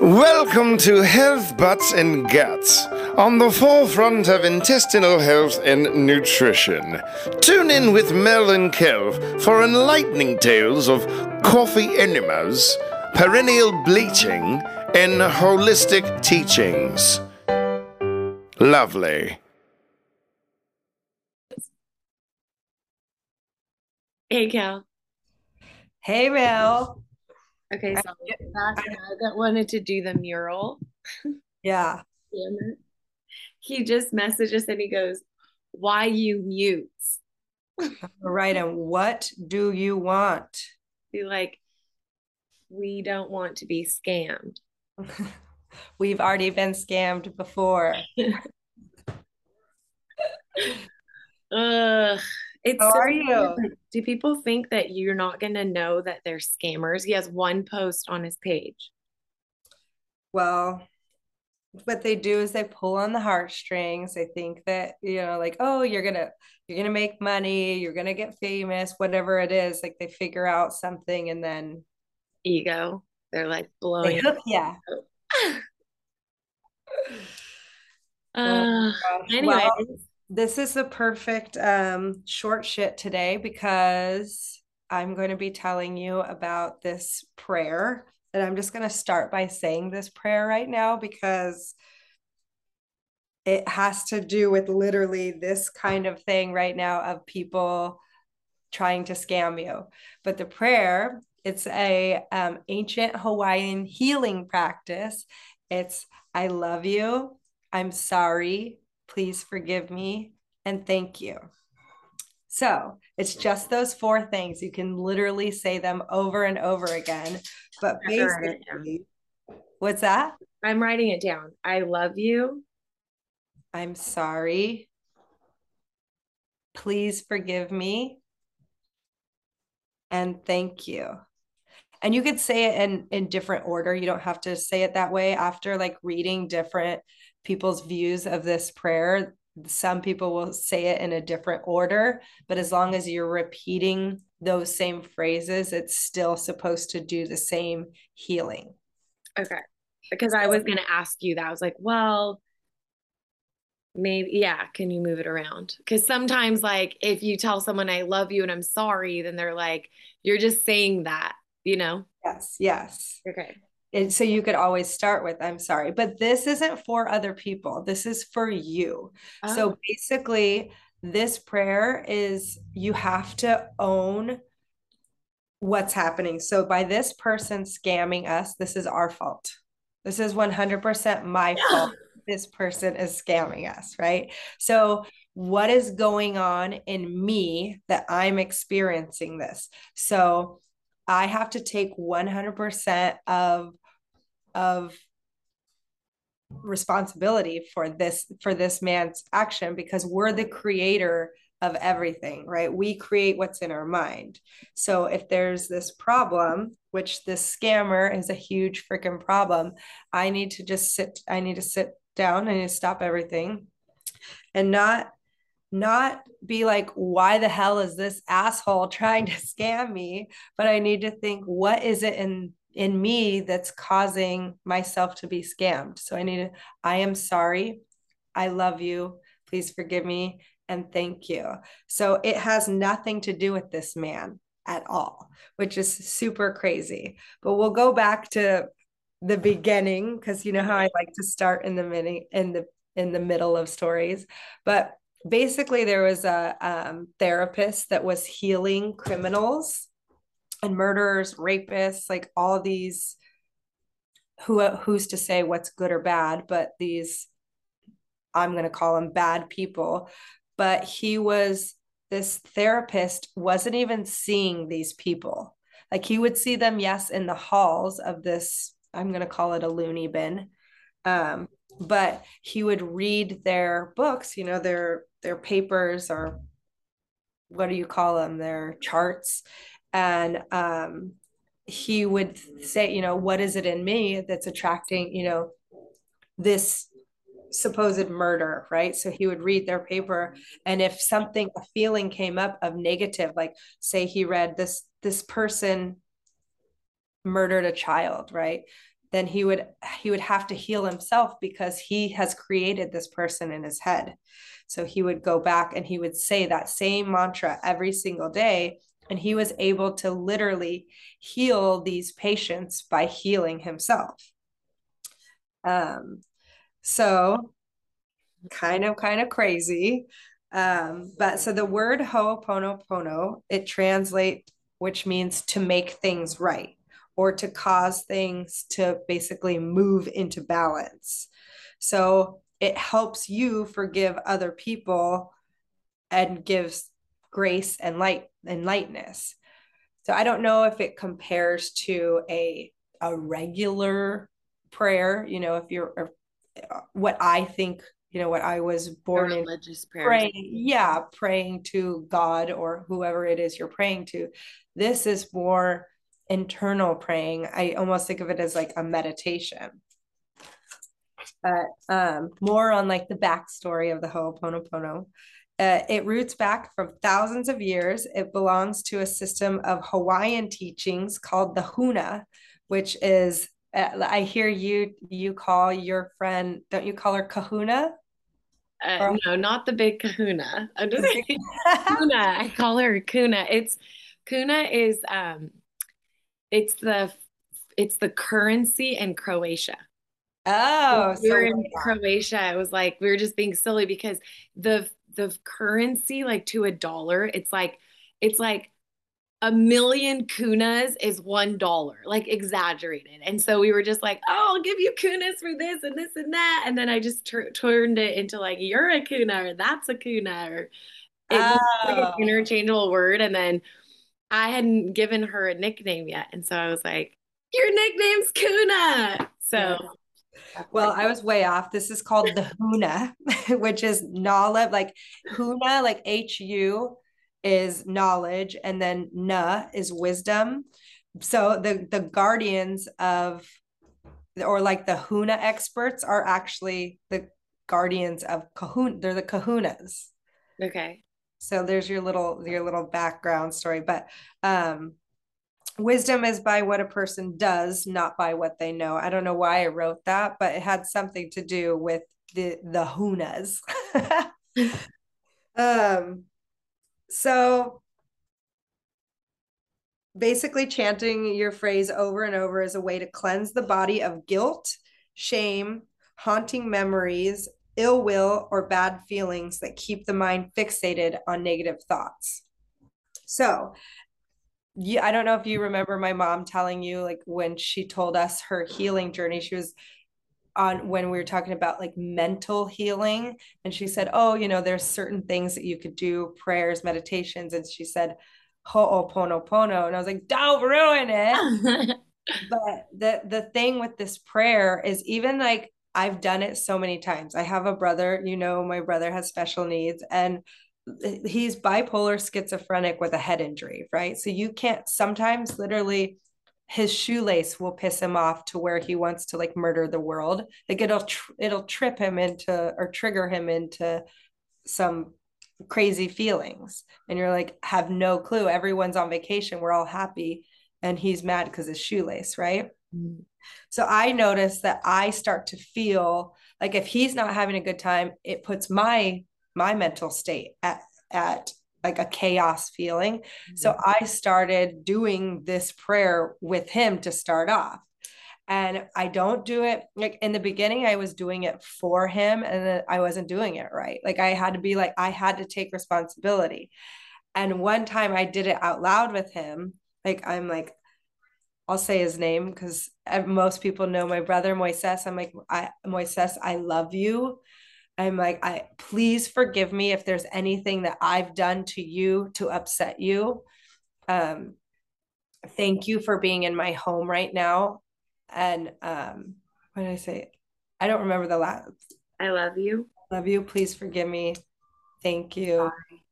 Welcome to Health Butts and Guts, on the forefront of intestinal health and nutrition. Tune in with Mel and Kev for enlightening tales of coffee enemas, perineal bleaching, and holistic teachings. Lovely. Hey, Cal. Hey, Mel. Okay, so that guy that wanted to do the mural. Yeah. He just messaged us and he goes, Why you mutes? Right. And what do you want? Be like, We don't want to be scammed. We've already been scammed before. Ugh. It's How so are you? Do people think that you're not going to know that they're scammers? He has one post on his page. Well, what they do is they pull on the heartstrings. They think that, you know, like, oh, you're gonna you're gonna make money, you're gonna get famous, whatever it is. Like they figure out something and then Ego. They're like blowing they hook yeah. Uh, gosh. anyway, Well, this is the perfect um, short shit today because I'm going to be telling you about this prayer. And I'm just going to start by saying this prayer right now because it has to do with literally this kind of thing right now of people trying to scam you. But the prayer, it's a um, ancient Hawaiian healing practice. It's I love you. I'm sorry. Please forgive me and thank you. So it's just those four things. You can literally say them over and over again. But I've heard it, yeah. basically, what's that? I'm writing it down. I love you. I'm sorry. Please forgive me. And thank you. And you could say it in in different order. You don't have to say it that way after like reading different people's views of this prayer. Some people will say it in a different order, but as long as you're repeating those same phrases, it's still supposed to do the same healing. Okay. Because I was going to ask you that. I was like, well, maybe, yeah, can you move it around? Because sometimes, like, if you tell someone I love you and I'm sorry, then they're like, you're just saying that, you know? Yes, yes. Okay. And so you could always start with, I'm sorry, but this isn't for other people. This is for you. Oh, So ah. basically, this prayer is you have to own what's happening. So by this person scamming us, this is our fault. This is 100% my fault. This person is scamming us, right? So what is going on in me that I'm experiencing this? So I have to take 100% of of responsibility for this for this man's action because we're the creator of everything right? We create what's in our mind. So if there's this problem which this scammer is a huge freaking problem i need to just sit i need to sit down and stop everything and not not be like why the hell is this asshole trying to scam me? But i need to think what is it in in me that's causing myself to be scammed. So I need to, I am sorry. I love you. Please forgive me and thank you. So it has nothing to do with this man at all, which is super crazy. But we'll go back to the beginning because you know how I like to start in the mini in the in the middle of stories. But basically there was a um, therapist that was healing criminals and murderers, rapists, like all these who who's to say what's good or bad, but these I'm going to call them bad people. But he was this therapist wasn't even seeing these people. Like he would see them, yes, in the halls of this, I'm going to call it a loony bin. Um, but he would read their books, you know, their their papers or what do you call them? Their charts and um, he would say you know what is it in me that's attracting you know this supposed murder right? So he would read their paper. And if something a feeling came up of negative like say he read this this person murdered a child right? Then he would he would have to heal himself because he has created this person in his head. So he would go back and he would say that same mantra every single day and he was able to literally heal these patients by healing himself um so kind of kind of crazy um but so the word ho'oponopono it translates, which means to make things right or to cause things to basically move into balance. So it helps you forgive other people and gives grace and light and lightness. So I don't know if it compares to a a regular prayer, you know, if you're what I think, you know, what I was born in religious praying, yeah, praying to God or whoever it is you're praying to. This is more internal praying. I almost think of it as like a meditation. But um, more on like the backstory of the Ho'oponopono. Uh, it roots back from thousands of years. It belongs to a system of Hawaiian teachings called the Huna, which is uh, I hear you you call your friend, don't you call her Kahuna? Uh, no, not the big Kahuna. I'm just Kuna. I call her Kuna. It's Kuna is um it's the it's the currency in Croatia. Oh, we were in Croatia. It was like we were just being silly because the the currency, like to a dollar, it's like it's like a million kunas is one dollar, like exaggerated. And so we were just like, oh, I'll give you kunas for this and this and that. And then I just turned it into like, you're a kuna or that's a kuna or oh. like an oh. interchangeable word. And then I hadn't given her a nickname yet. And so I was like, Your nickname's Kuna. So well, I was way off. This is called the Huna, which is knowledge, like Huna, like H U is knowledge, and then Na is wisdom. So the the guardians of or like the Huna experts are actually the guardians of kahuna. They're the kahunas. Okay so there's your little your little background story but um wisdom is by what a person does not by what they know i don't know why i wrote that but it had something to do with the the hunas um so basically chanting your phrase over and over is a way to cleanse the body of guilt shame haunting memories ill will, or bad feelings that keep the mind fixated on negative thoughts. So, yeah, I don't know if you remember my mom telling you, like, when she told us her healing journey, she was on when we were talking about like mental healing. And she said, Oh, you know, there's certain things that you could do, prayers, meditations. And she said, Ho'oponopono. And I was like, Don't ruin it. but the the thing with this prayer is even like I've done it so many times. I have a brother, you know, my brother has special needs and he's bipolar schizophrenic with a head injury, right? So you can't sometimes literally his shoelace will piss him off to where he wants to like murder the world. Like it'll tr- it'll trip him into or trigger him into some crazy feelings. And you're like have no clue. Everyone's on vacation, we're all happy and he's mad cuz his shoelace, right? Mm-hmm. So I notice that I start to feel like if he's not having a good time, it puts my my mental state at at like a chaos feeling. Mm-hmm. So I started doing this prayer with him to start off. And I don't do it like in the beginning, I was doing it for him and then I wasn't doing it right. Like I had to be like, I had to take responsibility. And one time I did it out loud with him. Like, I'm like, I'll say his name because most people know my brother Moises. I'm like, I Moises, I love you. I'm like, I please forgive me if there's anything that I've done to you to upset you. Um, thank you for being in my home right now. And um, what did I say? I don't remember the last. I love you. Love you. Please forgive me. Thank you. Sorry.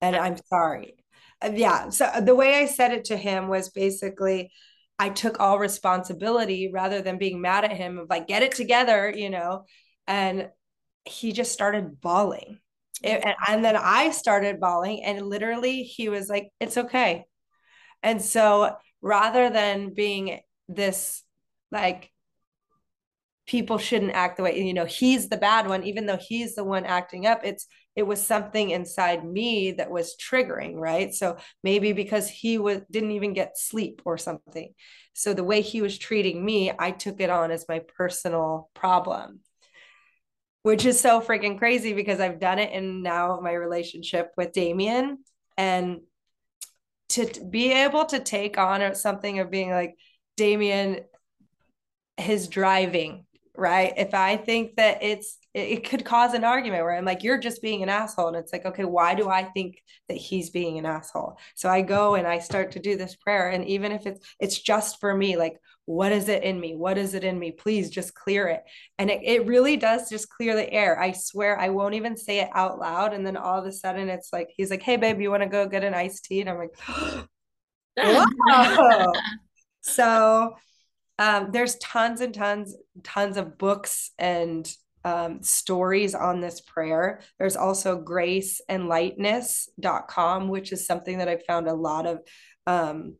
And I'm sorry. Uh, yeah. So uh, the way I said it to him was basically, I took all responsibility rather than being mad at him of like, get it together, you know. And he just started bawling. It, and, and then I started bawling, and literally he was like, it's okay. And so rather than being this like people shouldn't act the way you know he's the bad one even though he's the one acting up it's it was something inside me that was triggering right so maybe because he was didn't even get sleep or something so the way he was treating me i took it on as my personal problem which is so freaking crazy because i've done it in now my relationship with damien and to be able to take on something of being like damien his driving right? If I think that it's it could cause an argument where I'm like, you're just being an asshole. And it's like, okay, why do I think that he's being an asshole? So I go and I start to do this prayer. And even if it's it's just for me, like, what is it in me? What is it in me? Please just clear it. And it, it really does just clear the air. I swear I won't even say it out loud. And then all of a sudden it's like, he's like, hey babe, you want to go get an iced tea? And I'm like, so um, there's tons and tons, tons of books and um, stories on this prayer. There's also grace and graceandlightness.com, which is something that I found a lot of um,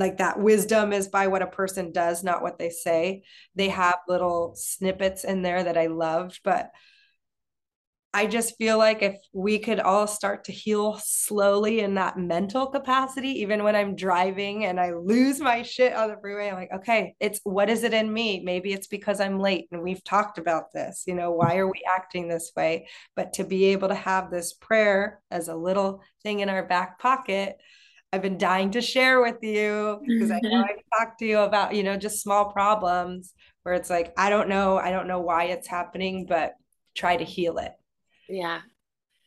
like that wisdom is by what a person does, not what they say. They have little snippets in there that I loved, but I just feel like if we could all start to heal slowly in that mental capacity, even when I'm driving and I lose my shit on the freeway, I'm like, okay, it's what is it in me? Maybe it's because I'm late and we've talked about this. You know, why are we acting this way? But to be able to have this prayer as a little thing in our back pocket, I've been dying to share with you because I know mm-hmm. I've talked to you about, you know, just small problems where it's like, I don't know, I don't know why it's happening, but try to heal it. Yeah.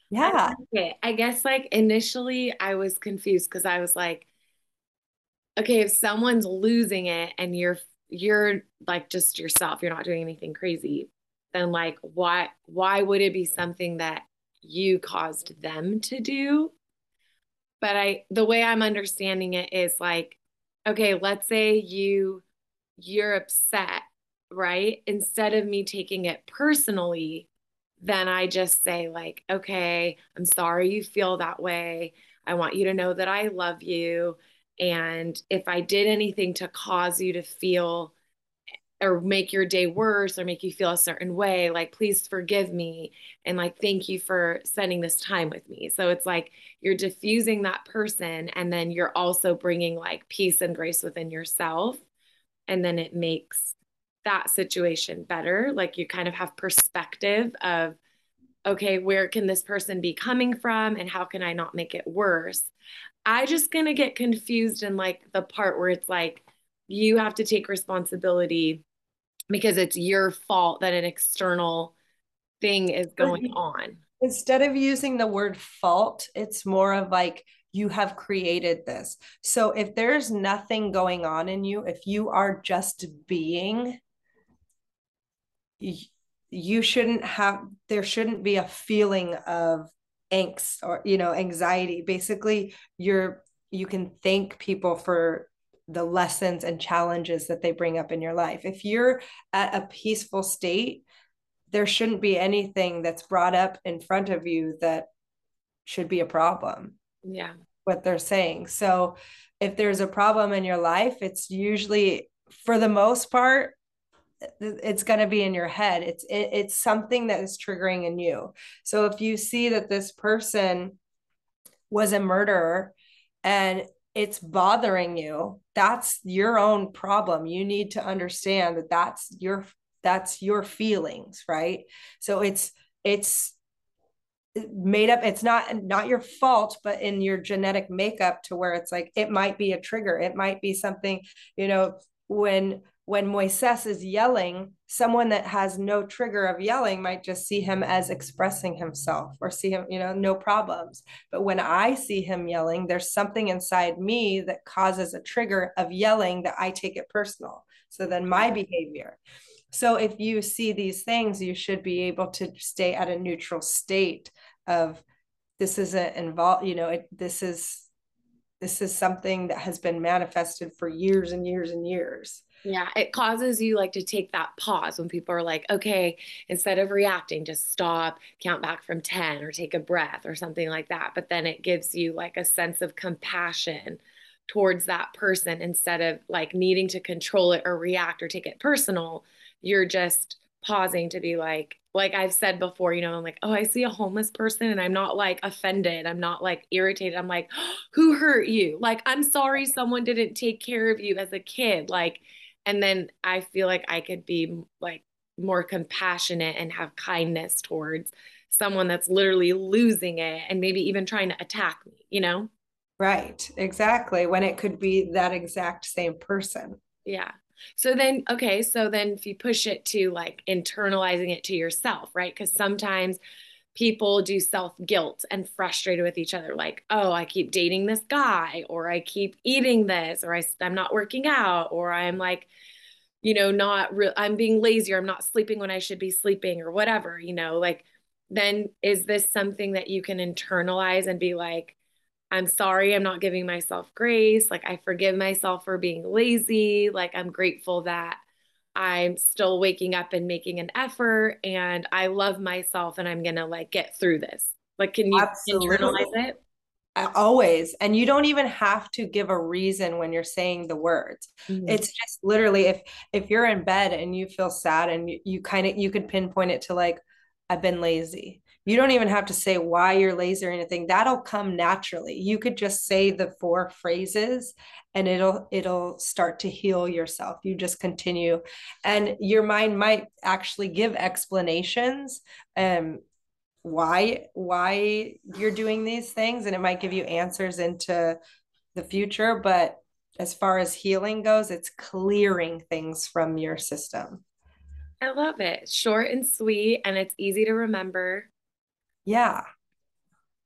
Yeah. Okay. I guess like initially I was confused because I was like, okay, if someone's losing it and you're you're like just yourself, you're not doing anything crazy, then like why why would it be something that you caused them to do? But I the way I'm understanding it is like, okay, let's say you you're upset, right? Instead of me taking it personally, then I just say, like, okay, I'm sorry you feel that way. I want you to know that I love you. And if I did anything to cause you to feel or make your day worse or make you feel a certain way, like, please forgive me. And like, thank you for spending this time with me. So it's like you're diffusing that person. And then you're also bringing like peace and grace within yourself. And then it makes that situation better. Like you kind of have perspective of, okay, where can this person be coming from and how can I not make it worse? I just gonna get confused in like the part where it's like you have to take responsibility because it's your fault that an external thing is going on. Instead of using the word fault, it's more of like you have created this. So if there's nothing going on in you, if you are just being, you shouldn't have there shouldn't be a feeling of angst or you know anxiety basically you're you can thank people for the lessons and challenges that they bring up in your life. If you're at a peaceful state there shouldn't be anything that's brought up in front of you that should be a problem yeah. what they're saying. So if there's a problem in your life it's usually for the most part it's going to be in your head. It's it, it's something that is triggering in you. So if you see that this person was a murderer and it's bothering you that's your own problem. You need to understand that that's your that's your feelings right? So it's it's made up it's not not your fault but in your genetic makeup to where it's like it might be a trigger. It might be something you know when when Moises is yelling, someone that has no trigger of yelling might just see him as expressing himself or see him, you know, no problems. But when I see him yelling, there's something inside me that causes a trigger of yelling that I take it personal. So then my behavior. So if you see these things, you should be able to stay at a neutral state of this isn't involved, you know, it, this is this is something that has been manifested for years and years and years yeah, it causes you like to take that pause when people are like, okay, instead of reacting, just stop, count back from 10 or take a breath or something like that. But then it gives you like a sense of compassion towards that person instead of like needing to control it or react or take it personal. You're just pausing to be like, like I've said before, you know, I'm like, oh, I see a homeless person and I'm not like offended. I'm not like irritated. I'm like, who hurt you? Like, I'm sorry someone didn't take care of you as a kid. Like, and then I feel like I could be like more compassionate and have kindness towards someone that's literally losing it and maybe even trying to attack me, you know? Right, exactly. When it could be that exact same person. Yeah. So then, okay, so then if you push it to like internalizing it to yourself, right? Because sometimes people do self guilt and frustrated with each other, like, oh, I keep dating this guy, or I keep eating this, or I, I'm not working out, or I'm like, you know, not real, I'm being lazy, or I'm not sleeping when I should be sleeping, or whatever, you know, like, then is this something that you can internalize and be like, I'm sorry, I'm not giving myself grace. Like, I forgive myself for being lazy. Like, I'm grateful that I'm still waking up and making an effort and I love myself and I'm going to like get through this. Like, can you Absolutely. internalize it? always and you don't even have to give a reason when you're saying the words mm-hmm. it's just literally if if you're in bed and you feel sad and you, you kind of you could pinpoint it to like i've been lazy you don't even have to say why you're lazy or anything. That'll come naturally. You could just say the four phrases and it'll it'll start to heal yourself. You just continue. And your mind might actually give explanations um why why you're doing these things and it might give you answers into the future. But as far as healing goes it's clearing things from your system. I love it. Short and sweet, and it's easy to remember. Yeah.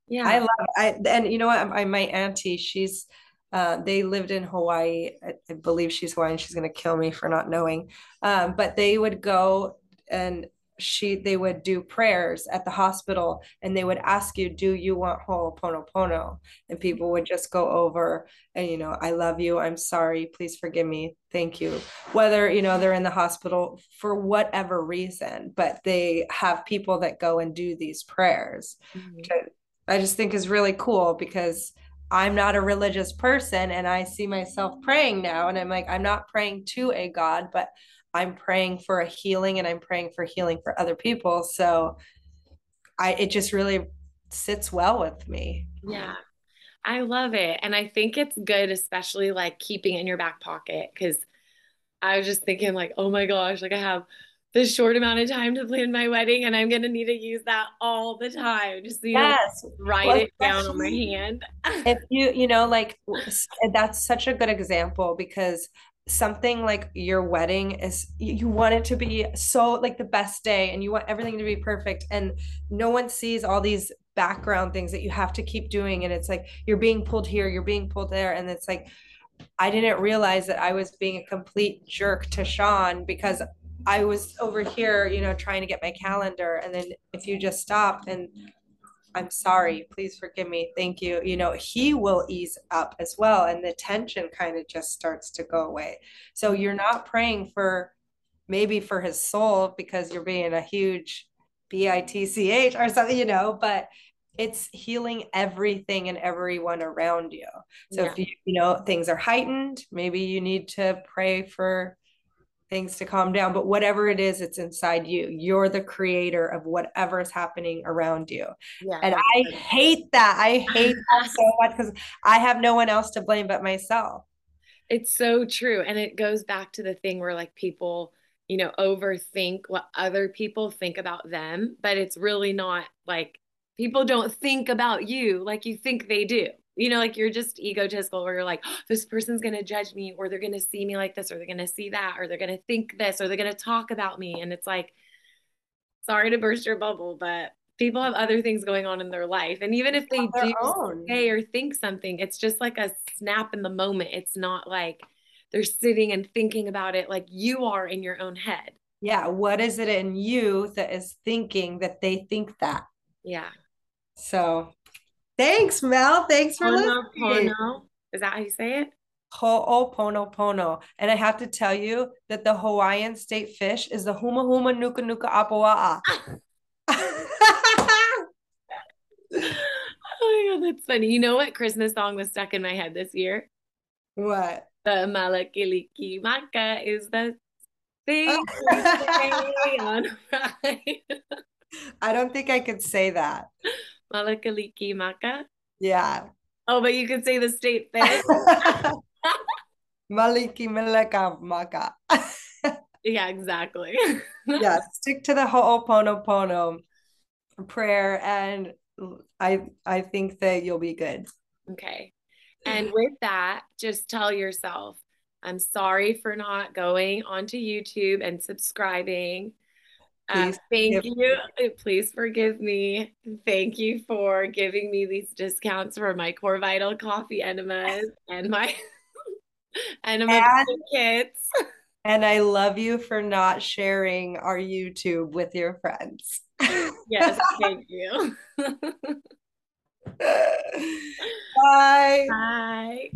Yeah. I love I and you know what? I, my auntie, she's uh, they lived in Hawaii. I, I believe she's Hawaiian. She's gonna kill me for not knowing. Um, but they would go and she they would do prayers at the hospital and they would ask you do you want ho'oponopono? And people would just go over and you know i love you. I'm sorry. Please forgive me. Thank you. Whether you know they're in the hospital for whatever reason but they have people that go and do these prayers mm-hmm. i just think is really cool because I'm not a religious person and I see myself praying now and I'm like I'm not praying to a god but I'm praying for a healing and I'm praying for healing for other people. So I it just really sits well with me. Yeah. I love it. And I think it's good, especially like keeping it in your back pocket. Cause I was just thinking, like, oh my gosh, like I have this short amount of time to plan my wedding and I'm gonna need to use that all the time. Just you yes. know, write well, it down on my hand. if you, you know, like that's such a good example because something like your wedding is you want it to be so like the best day and you want everything to be perfect and no one sees all these background things that you have to keep doing and it's like you're being pulled here you're being pulled there and it's like I didn't realize that I was being a complete jerk to Sean because I was over here, you know, trying to get my calendar. And then if you just stop and I'm sorry, please forgive me, thank you, you know, he will ease up as well. And the tension kind of just starts to go away. So you're not praying for maybe for his soul because you're being a huge B-I-T-C-H or something, you know, but it's healing everything and everyone around you. So yeah. if you, you know things are heightened, maybe you need to pray for things to calm down but whatever it is it's inside you. You're the creator of whatever is happening around you. Yeah, and i hate that. I hate that so much because i have no one else to blame but myself. It's so true and it goes back to the thing where like people you know overthink what other people think about them but it's really not like people don't think about you like you think they do you know, like you're just egotistical where you're like, oh, this person's going to judge me or they're going to see me like this or they're going to see that or they're going to think this or they're going to talk about me. And it's like, sorry to burst your bubble, but people have other things going on in their life. And even if they do own. say or think something, it's just like a snap in the moment. It's not like they're sitting and thinking about it like you are in your own head. Yeah. What is it in you that is thinking that they think that? Yeah. So Thanks, Mel. Thanks for Pono, listening. Pono. Is that how you say it? Ho'oponopono. And I have to tell you that the Hawaiian state fish is the huma huma nuka nuka apawa'a. oh my god, that's funny. You know what Christmas song was stuck in my head this year? What? The Mele Kalikimaka is the thing oh. on Friday. I don't think I could say that. Malakaliki Maka. Yeah. Oh, but you could say the state thing. Maliki Malaka Maka. yeah, exactly. yeah, stick to the Ho'oponopono prayer and I I think that you'll be good. Okay. And with that, just tell yourself, I'm sorry for not going onto YouTube and subscribing. Uh, thank you. Me. Please forgive me. Thank you for giving me these discounts for my Core Vital coffee enemas and my enema and, kits. And I love you for not sharing our YouTube with your friends. yes, thank you. Bye. Bye.